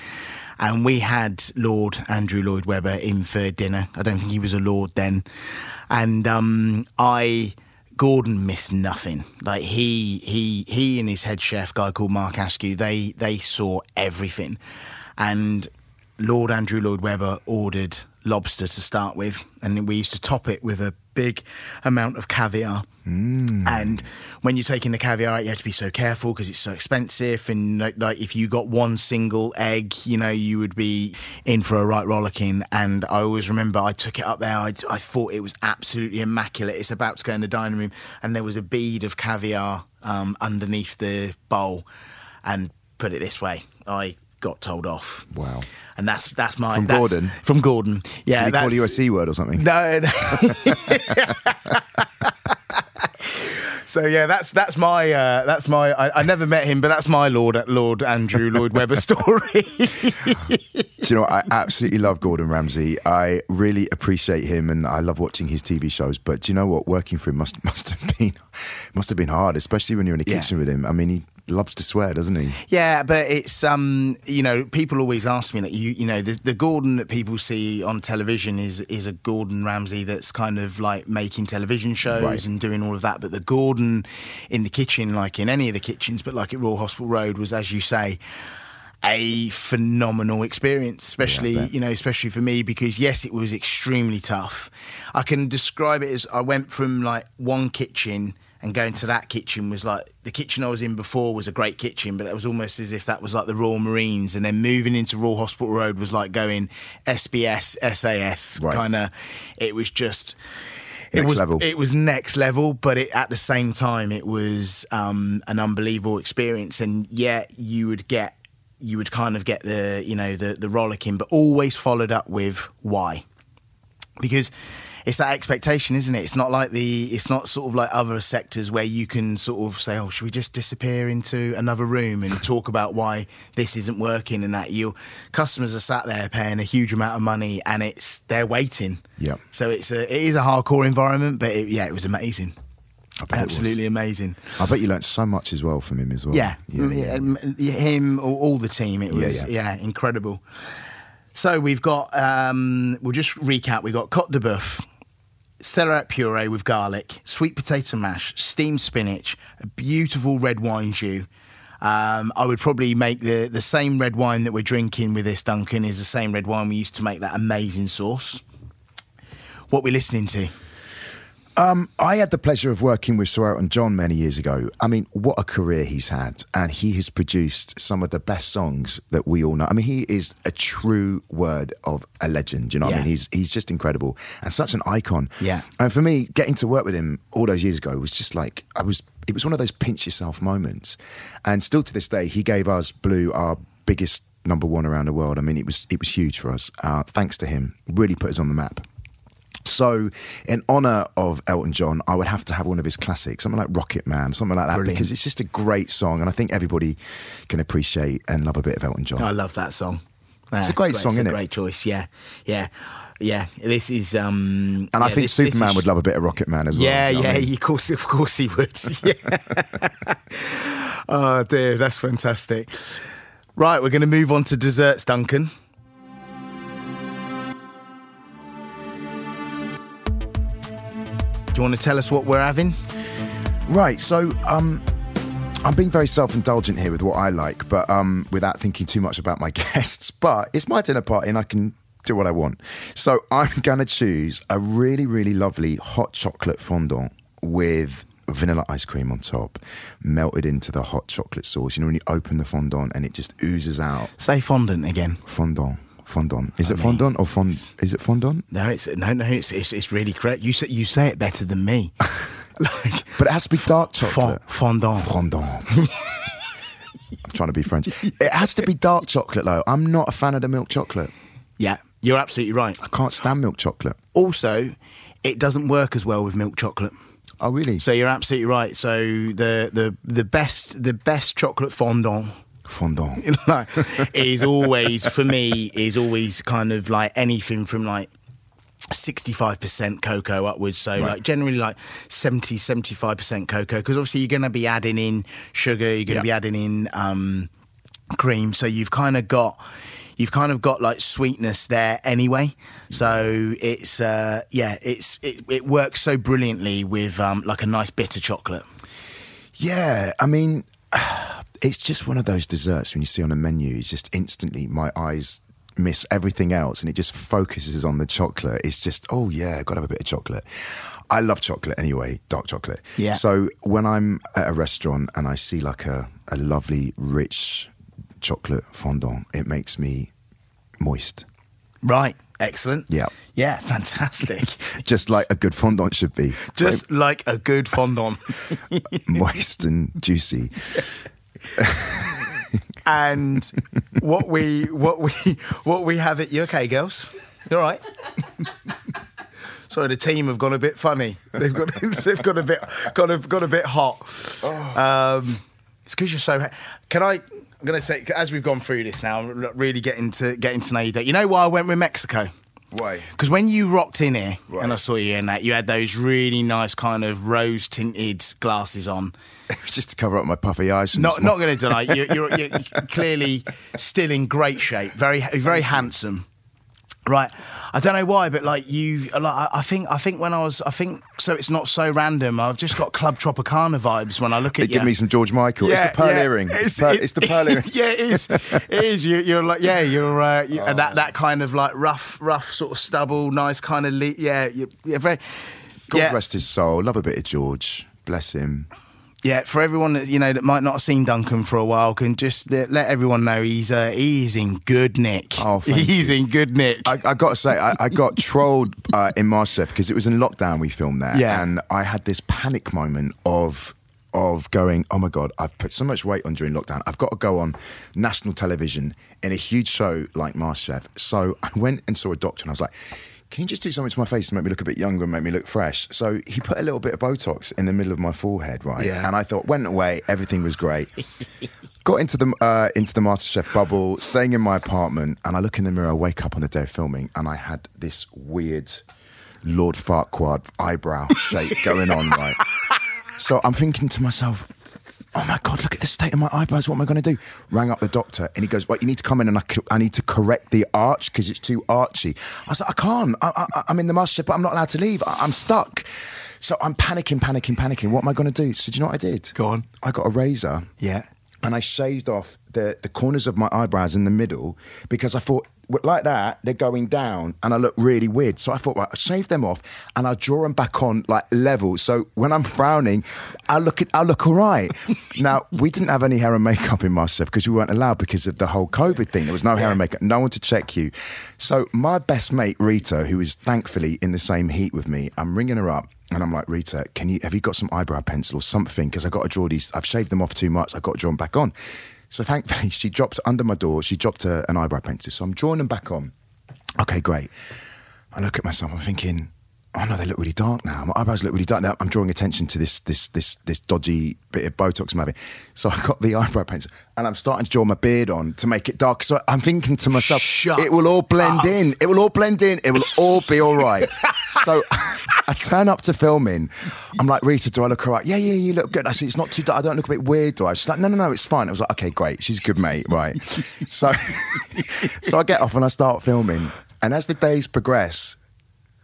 and we had Lord Andrew Lloyd Webber in for dinner. I don't think he was a lord then, and um, I. Gordon missed nothing. Like he, he, he, and his head chef, guy called Mark Askew, they they saw everything, and Lord Andrew Lloyd Webber ordered lobster to start with, and we used to top it with a big amount of caviar. Mm. And when you're taking the caviar out, you have to be so careful because it's so expensive. And like, like, if you got one single egg, you know, you would be in for a right rollicking. And I always remember I took it up there. I, I thought it was absolutely immaculate. It's about to go in the dining room, and there was a bead of caviar um, underneath the bowl. And put it this way, I got told off. Wow. And that's that's my From that's- Gordon? From Gordon, yeah. Did he call you a c word or something? no, no. <laughs> so yeah, that's that's my uh, that's my. I, I never met him, but that's my Lord at Lord Andrew Lloyd Webber <laughs> story. Do you know what? I absolutely love Gordon Ramsay. I really appreciate him, and I love watching his TV shows. But do you know what? Working for him must <laughs> must have been must have been hard, especially when you're in the Yeah. kitchen with him. I mean, he loves to swear, doesn't he? yeah, but it's um, you know, people always ask me that you you know the, the Gordon that people see on television is is a Gordon Ramsay that's kind of like making television shows Right. and doing all of that. But the Gordon in the kitchen, like in any of the kitchens, but like at Royal Hospital Road, was as you say. a phenomenal experience, especially bet. you know, especially for me because yes, it was extremely tough. I can describe it as I went from like one kitchen and going to that kitchen was like the kitchen I was in before was a great kitchen, but it was almost as if that was like the Royal Marines, and then moving into Royal Hospital Road was like going SBS, SAS Right. kind of. It was just. It Next was level. it was next level, but it, at the same time, it was um, an unbelievable experience. And yet, you would get you would kind of get the you know the the rollicking, but always followed up with why, because it's that expectation, isn't it? It's not like the it's not sort of like other sectors where you can sort of say, oh, should we just disappear into another room and talk about why this isn't working and that your customers are sat there paying a huge amount of money and it's they're waiting. Yep. So it's a it is a hardcore environment, but it, yeah, it was amazing. I bet it was. Absolutely amazing. I bet you learnt so much as well from him as well. Yeah, yeah, yeah, yeah. yeah, him, all, all the team. It Yeah, was yeah. yeah, incredible. So we've got. Um, we'll just recap. We've got cote de boeuf, celeriac puree with garlic, sweet potato mash, steamed spinach, a beautiful red wine jus. Um, I would probably make the the same red wine that we're drinking with this Duncan is the same red wine we used to make that amazing sauce. What we're listening to? I had the pleasure of working with Sir Elton John many years ago. I mean, what a career he's had. And he has produced some of the best songs that we all know. I mean, he is a true word of a legend. You know what I mean? He's, he's just incredible and such an icon. Yeah. And for me, getting to work with him all those years ago was just like, I was, it was one of those pinch yourself moments. And still to this day, he gave us Blue our biggest number one around the world. I mean, it was, it was huge for us. Uh, thanks to him, really put us on the map. So, in honor of Elton John, I would have to have one of his classics, something like Rocket Man, something like that, Brilliant. because it's just a great song, and I think everybody can appreciate and love a bit of Elton John. I love that song. It's a Yeah, great song, It's a innit? great choice. Yeah, yeah, yeah. This is. um and I think this- this Superman is- would love a bit of Rocket Man as well. Yeah, you know yeah, I mean? of course, of course he would. <laughs> Yeah. <laughs> oh dear, that's fantastic. Right, we're going to move on to desserts, Duncan. Do you want to tell us what we're having? Right. So, um, I'm being very self-indulgent here with what I like, but um, without thinking too much about my <laughs> guests. But it's my dinner party, and I can do what I want. So I'm gonna choose a really, really lovely hot chocolate fondant with vanilla ice cream on top, melted into the hot chocolate sauce. You know when you open the fondant and it just oozes out. Say fondant again. Fondant, fondant. Is it fondant or fond? Is it fondant? No, it's no, no. It's it's, it's really correct. You say you say it better than me. <laughs> like But it has to be dark chocolate. fondant. Fondant. <laughs> I'm trying to be French. It has to be dark chocolate, though. I'm not a fan of the milk chocolate. Yeah, you're absolutely right. I can't stand milk chocolate. Also, it doesn't work as well with milk chocolate. Oh, really? So you're absolutely right. So the the the best the best chocolate fondant Fondant. <laughs> like, is always for me is always kind of like anything from like 65% cocoa upwards so like generally like 70 75% cocoa because obviously you're going to be adding in sugar you're going to Yeah. be adding in um cream so you've kind of got you've kind of got like sweetness there anyway. So it's uh, yeah, it's it, it works so brilliantly with um, like a nice bitter chocolate. Yeah, I mean, it's just one of those desserts when you see on a menu, it's just instantly my eyes miss everything else and it just focuses on the chocolate. It's just, oh yeah, got to have a bit of chocolate. I love chocolate anyway, dark chocolate. Yeah. So when I'm at a restaurant and I see like a, a lovely, rich chocolate fondant, it makes me moist. Right. Excellent. Yeah. Yeah. Fantastic. <laughs> Just like a good fondant should be. Just like a good fondant. <laughs> moist and juicy. <laughs> <laughs> and what we what we what we have at You okay, girls? you're all right? <laughs> Sorry, the team have gone a bit funny. They've got <laughs> they've got a bit got a, got a bit hot. Um, it's because you're so. Can I? I'm going to say as we've gone through this now, I'm really getting to getting to know you. That You know why I went with Mexico? Why? Because when you rocked in here Right. and I saw you in that, you had those really nice kind of rose tinted glasses on. <laughs> It was just to cover up my puffy eyes. Not not going to deny you, you're, <laughs> you're clearly still in great shape. Very very handsome. Right, I don't know why, but like you, like I- think I think when I was I think so it's not so random. I've just got Club Tropicana vibes when I look at It you. give me some George Michael. yeah, it's the pearl yeah. earring. It's, pearl, it's the pearl earring. <laughs> yeah, it is. It is. You, you're like, yeah, you're, uh, you, and that that kind of like rough, rough sort of stubble, nice kind of, le- yeah, you're, you're very. God yeah, rest his soul. Love a bit of George. Bless him. Yeah. For everyone that you know that might not have seen Duncan for a while, can just let, everyone know he's uh, he's in good nick. Oh, <laughs> he's you. in good nick. I, I got to say, I, I got trolled uh, in Masterchef because it was in lockdown. We filmed there, Yeah. and I had this panic moment of of going, oh my god, I've put so much weight on during lockdown. I've got to go on national television in a huge show like Masterchef. So I went and saw a doctor, and I was like. Can you just do something to my face to make me look a bit younger and make me look fresh? So he put a little bit of Botox in the middle of my forehead, right? Yeah. And I thought, went away, everything was great. <laughs> got into the uh, into the MasterChef bubble, staying in my apartment, and I look in the mirror, I wake up on the day of filming, and I had this weird Lord Farquaad eyebrow shape going on, right? <laughs> So I'm thinking to myself, oh my God, look at the state of my eyebrows. What am I going to do? Rang up the doctor and he goes, well, you need to come in and I, I need to correct the arch because it's too archy. I was like, I can't. I, I, I'm in the master, but I'm not allowed to leave. I, I'm stuck. So I'm panicking, panicking, panicking. What am I going to do? So do you know what I did? Go on. I got a razor yeah. and I shaved off the, the corners of my eyebrows in the middle because I thought, like that, they're going down and I look really weird. So I thought, right, I'll shave them off and I'll draw them back on like level. So when I'm frowning, I look I look all right. <laughs> now, we didn't have any hair and makeup in Masterchef because we weren't allowed because of the whole COVID thing. There was no hair and makeup, no one to check you. So my best mate, Rita, who is thankfully in the same heat with me, I'm ringing her up. And I'm like, Rita, can you have you got some eyebrow pencil or something? Because I got to draw these. I've shaved them off too much. I've got to draw them back on. So thankfully, <laughs> she dropped under my door. She dropped a, an eyebrow pencil. So I'm drawing them back on. Okay, great. I look at myself. I'm thinking, oh no, they look really dark now. My eyebrows look really dark now. I'm drawing attention to this this this this dodgy bit of Botox I'm having. So I got the <laughs> eyebrow pencil and I'm starting to draw my beard on to make it dark. So I'm thinking to myself, Shut it will all blend up. in. It will all blend in. It will all be all right. <laughs> so I turn up to filming. I'm like, Rita, do I look all right? Yeah, yeah, you look good. I said, it's not too dark. I don't look a bit weird, do I? She's like, no, no, no, it's fine. I was like, okay, great. She's a good mate, right? <laughs> so, <laughs> so I get off and I start filming. And as the days progress,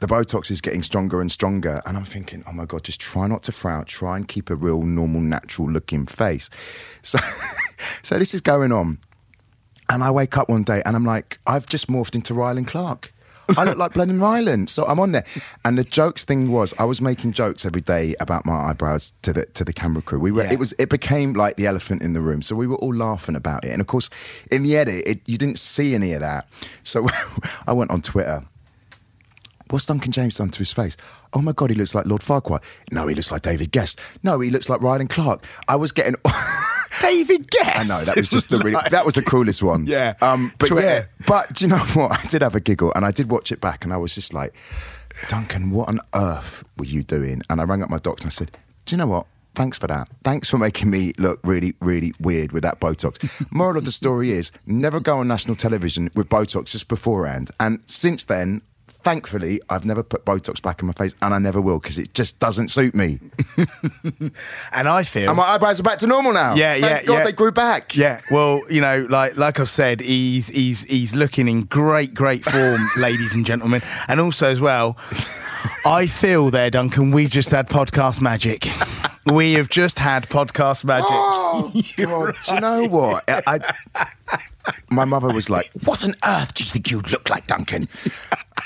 the Botox is getting stronger and stronger. And I'm thinking, oh my God, just try not to frown. Try and keep a real, normal, natural looking face. So, <laughs> so this is going on. And I wake up one day and I'm like, I've just morphed into Rylan Clark. I look like Blenheim Ryland. So I'm on there. And the jokes thing was I was making jokes every day about my eyebrows to the to the camera crew. We were Yeah. it was it became like the elephant in the room. So we were all laughing about it. And of course, in the edit, it, you didn't see any of that. So <laughs> I went on Twitter What's Duncan James done to his face? Oh my God, he looks like Lord Farquaad. No, he looks like David Gest. No, he looks like Rylan Clark. I was getting. <laughs> David Gest. I know that was just the really, <laughs> that was the cruelest one. Yeah. Um, but Twitter. yeah, but do you know <laughs> what? I did have a giggle, and I did watch it back, and I was just like, Duncan, what on earth were you doing? And I rang up my doctor and I said, Do you know what? Thanks for that. Thanks for making me look really, really weird with that Botox. <laughs> Moral of the story is never go on national television with Botox just beforehand. And since then, thankfully, I've never put Botox back in my face, and I never will because it just doesn't suit me. <laughs> And I feel and my eyebrows are back to normal now. Yeah, Thank yeah, God yeah. they grew back. Yeah, well, you know, like like I've said, he's he's he's looking in great great form, <laughs> ladies and gentlemen, and also as well, I feel there, Duncan. We've just had podcast magic. <laughs> We have just had podcast magic. Oh God! Do you know what? I, I- my mother was like, "What on earth do you think you'd look like, Duncan?"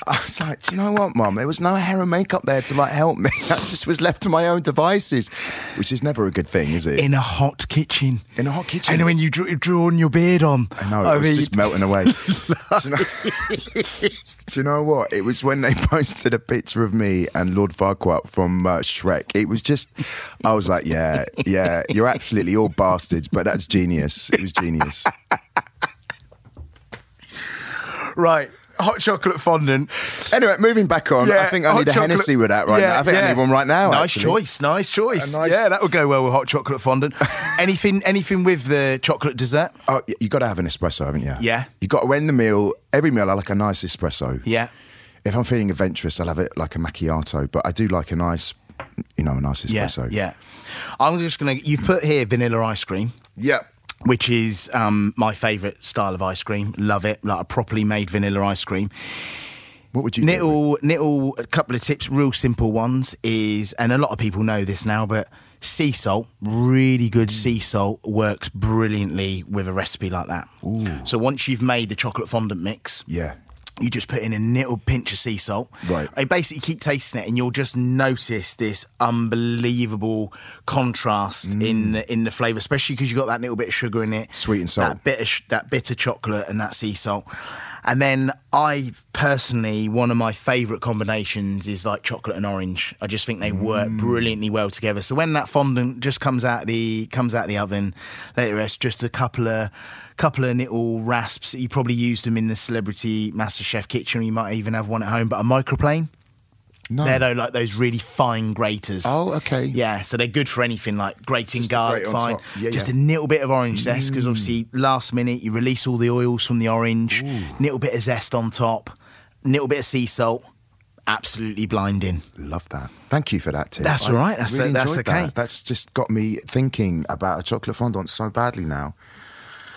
I was like, "Do you know what, Mum? There was no hair and makeup there to like help me. <laughs> I just was left to my own devices, which is never a good thing, is it? In a hot kitchen. In a hot kitchen. And when you drew, drawn your beard on. I know it was mean- just melting away. <laughs> do, you know, <laughs> do you know what? It was when they posted a picture of me and Lord Farquaad from uh, Shrek. It was just, I was like, yeah, yeah, you're absolutely all bastards, but that's genius. It was genius. Right. Hot chocolate fondant. Anyway, moving back on, I think I hot need a chocolate- Hennessy with that right Yeah, now. I think I yeah. need one right now. Nice actually. choice, nice choice. A nice- Yeah, that would go well with hot chocolate fondant. <laughs> anything, anything with the chocolate dessert? Oh, y- you got to have an espresso, haven't you? Yeah. You got to end the meal. Every meal, I like a nice espresso. Yeah. If I'm feeling adventurous, I'll have it like a macchiato. But I do like a nice, you know, a nice Yeah, espresso. yeah. I'm just gonna. You've put here vanilla ice cream, Yeah. Which is um, my favourite style of ice cream. Love it, like a properly made vanilla ice cream. What would you? Nittle, nittle. A couple of tips, real simple ones is, and a lot of people know this now, but sea salt, really good sea salt, works brilliantly with a recipe like that. Ooh. So once you've made the chocolate fondant mix, Yeah. You just put in a little pinch of sea salt. Right. I basically keep tasting it, and you'll just notice this unbelievable contrast mm. in the, in the flavour, especially because you got that little bit of sugar in it, Sweet and salt. that bit of sh- that bitter chocolate, and that sea salt. And then I personally, one of my favourite combinations is like chocolate and orange. I just think they work mm. brilliantly well together. So when that fondant just comes out the comes out the oven, let it rest. Just a couple of couple of little rasps. You probably used them in the celebrity MasterChef kitchen. You might even have one at home. But a microplane. No. They're though like those really fine graters. Oh, okay. Yeah, so they're good for anything like grating Just garlic fine. Yeah, just yeah. a little bit of orange zest because mm. obviously last minute you release all the oils from the orange. Little bit of zest on top. Little bit of sea salt. Absolutely blinding. Love that. Thank you for that tip. That's I all right. That's- really that's okay. That. That's just got me thinking about a chocolate fondant so badly now.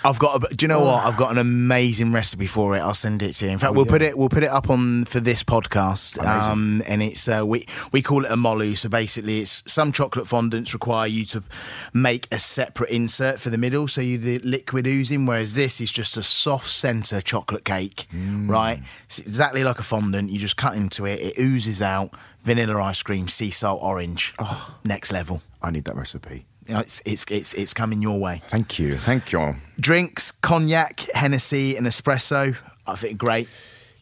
I've got. A, do you know what? I've got an amazing recipe for it. I'll send it to you. In fact, we'll put it. We'll put it up on for this podcast. Um, and it's uh, we we call it a moelleux. So basically, it's some chocolate fondants require you to make a separate insert for the middle, so you the liquid oozing. Whereas this is just a soft centre chocolate cake, right? It's exactly like a fondant. You just cut into it. It oozes out. Vanilla ice cream, sea salt, orange. Oh, next level. I need that recipe. You know, It's it's it's it's coming your way Thank you. Thank you. drinks, cognac, Hennessy, and espresso. I think great.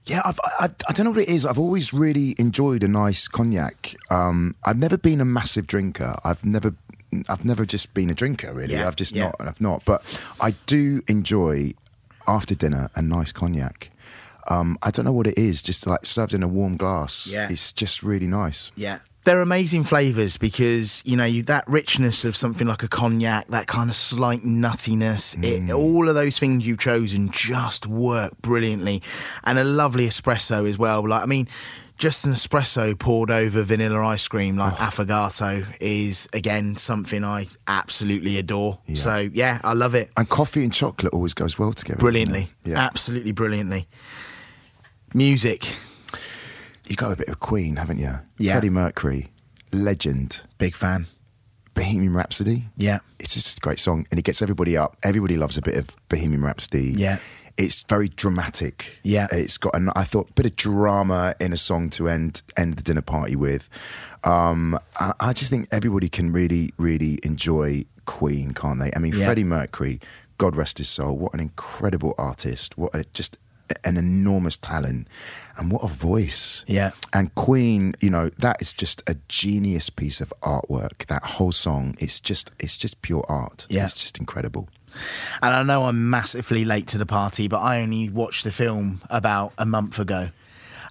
Yeah, I've, I, I don't know what it is. I've always really enjoyed a nice cognac. Um, I've never been a massive drinker. I've never, I've never just been a drinker. Really, Yeah, I've just yeah. not. I've not. But I do enjoy after dinner a nice cognac. Um, I don't know what it is. Just like served in a warm glass. Yeah. it's just really nice. Yeah. They're amazing flavours because you know you, that richness of something like a cognac, that kind of slight nuttiness, it, hmm. all of those things you've chosen just work brilliantly, and a lovely espresso as well. Like I mean, just an espresso poured over vanilla ice cream like affogato is again something I absolutely adore. So yeah, I love it And coffee and chocolate always goes well together. brilliantly. Yeah, absolutely brilliantly. Music, you got a bit of Queen, haven't you? Yeah. Freddie Mercury, legend. big fan. Bohemian Rhapsody. Yeah. It's just a great song and it gets everybody up. Everybody loves a bit of Bohemian Rhapsody. Yeah. It's very dramatic. Yeah. It's got an I thought a bit of drama in a song to end end the dinner party with. Um I, I just think everybody can really, really enjoy Queen, can't they? I mean Yeah. Freddie Mercury, God rest his soul, what an incredible artist. What a, just an enormous talent and what a voice. Yeah. And Queen, you know, that is just a genius piece of artwork. That whole song, it's just it's just pure art. Yeah. It's just incredible. And I know I'm massively late to the party, but I only watched the film about a month ago.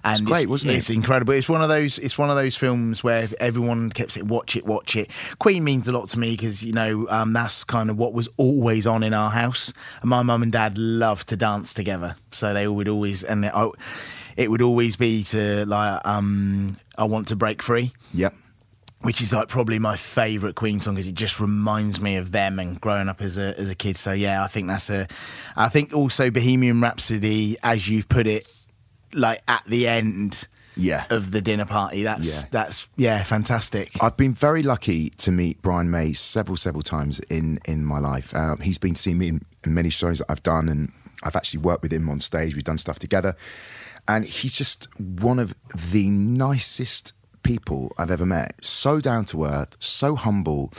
And It's great, wasn't it? It's incredible. It's one of those. It's one of those films where everyone kept saying, "Watch it, watch it." Queen means a lot to me because you know um, that's kind of what was always on in our house. And my mum and dad loved to dance together, so they would always. And I, it would always be to like um, I want to break free. Yep. which is like probably my favourite Queen song because it just reminds me of them and growing up as a as a kid. So yeah, I think that's a. I think also Bohemian Rhapsody, as you've put it, like at the end. Yeah. Of the dinner party, that's Yeah. that's yeah, fantastic. I've been very lucky to meet Brian May several, several times in in my life. Um, he's been to see me in, in many shows that I've done, and I've actually worked with him on stage. We've done stuff together, and he's just one of the nicest people I've ever met. So down to earth, so humble,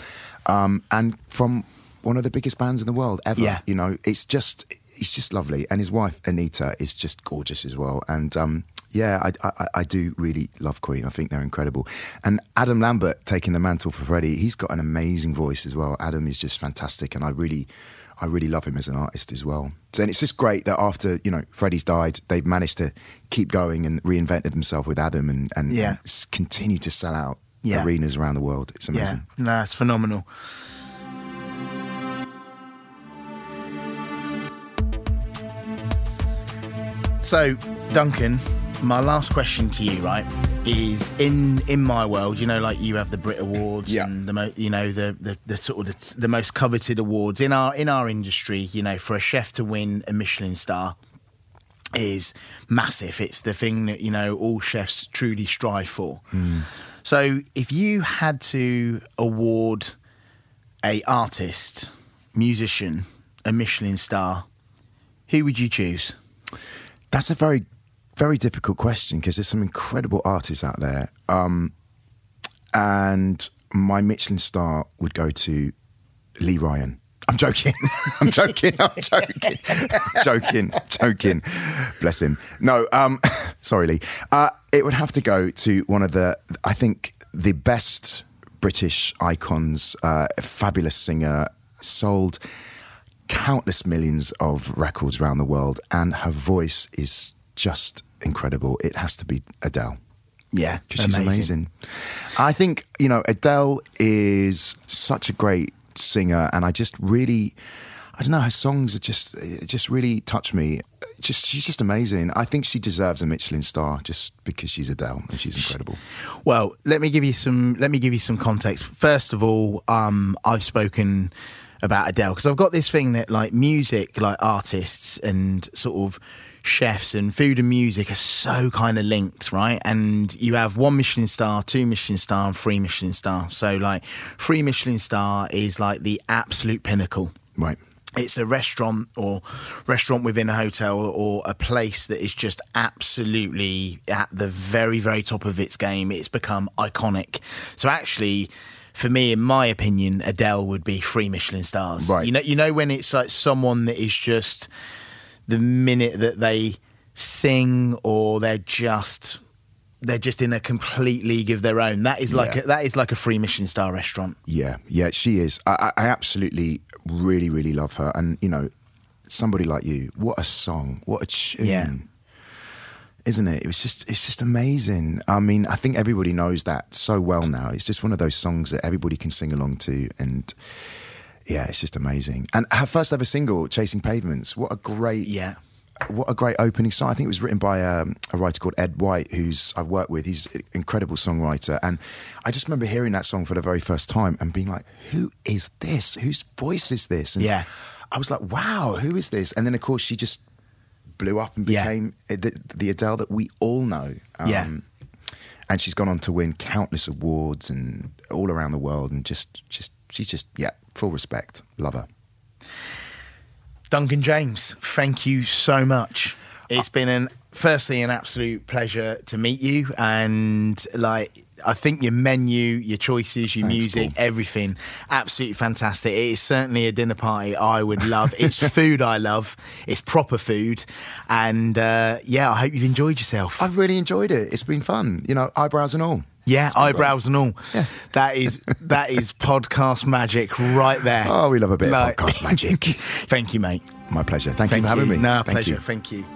um, and from one of the biggest bands in the world ever. Yeah. You know, it's just he's just lovely, and his wife Anita is just gorgeous as well, and. Um, yeah, I, I, I do really love Queen. I think they're incredible. And Adam Lambert taking the mantle for Freddie, he's got an amazing voice as well. Adam is just fantastic, and I really, I really love him as an artist as well. So, and it's just great that after you know Freddie's died, they've managed to keep going and reinvented themselves with Adam, and and, Yeah. and continue to sell out Yeah. arenas around the world. It's Yeah, amazing. no, it's phenomenal. So, Duncan, my last question to you, right, is in in my world, you know, like you have the Brit Awards Yeah. and the mo- you know the, the the sort of the, the most coveted awards in our in our industry. You know, for a chef to win a Michelin star is massive. It's the thing that you know all chefs truly strive for. Hmm. So, if you had to award a artist, musician, a Michelin star, who would you choose? That's a very, very difficult question because there's some incredible artists out there. Um, and my Michelin star would go to Lee Ryan. I'm joking. <laughs> I'm joking. I'm joking. <laughs> joking. Joking. Bless him. No, um, <laughs> sorry, Lee. Uh, it would have to go to one of the, I think, the best British icons, uh, fabulous singer, sold countless millions of records around the world, and her voice is just incredible. It has to be Adele. Yeah, she's amazing. I think, you know, Adele is such a great singer, and I just really, I don't know, her songs are just, just really touch me. Just, she's just amazing. I think she deserves a Michelin star just because she's Adele and she's incredible. Well, let me give you some. Let me give you some context. First of all, um, I've spoken about Adele because I've got this thing that like music, like artists and sort of chefs and food and music are so kind of linked, right? And you have one Michelin star, two Michelin star, and three Michelin star. So like three Michelin star is like the absolute pinnacle Right. it's a restaurant or restaurant within a hotel or a place that is just absolutely at the very very top of its game it's become iconic so actually for me in my opinion adele would be three michelin stars Right. you know you know when it's like someone that is just the minute that they sing or they're just they're just in a complete league of their own that is like Yeah. a, that is like a free michelin star restaurant Yeah, yeah, she is. I, I I absolutely, really, really love her. And you know, somebody like you, what a song, what a tune, Yeah. Isn't it? It was just, it's just amazing. I mean, I think everybody knows that so well now. It's just one of those songs that everybody can sing along to, and yeah, it's just amazing. And her first ever single, "Chasing Pavements," what a great, yeah what a great opening song. I think it was written by um, a writer called Eg White, who's I've worked with. He's an incredible songwriter. And I just remember hearing that song for the very first time and being like, who is this? Whose voice is this? And Yeah. I was like, wow, who is this? And then, of course, she just blew up and Yeah. became the, the Adele that we all know. Um, Yeah. And she's gone on to win countless awards and all around the world. And just, just, she's just, yeah, full respect. Love her. Duncan James, thank you so much. It's been an firstly an absolute pleasure to meet you and like I think your menu, your choices, your Thanks, music, Paul. everything absolutely fantastic. It is certainly a dinner party I would love. it's <laughs> food I love. It's proper food and uh, yeah, I hope you've enjoyed yourself. I've really enjoyed it. It's been fun, you know, eyebrows and all. yeah, eyebrows and all. Yeah. That is that is <laughs> podcast magic right there. Oh, we love a bit Like- of podcast magic. <laughs> Thank you, mate. My pleasure. Thank, Thank you for having me. No, Thank pleasure. you. Thank you.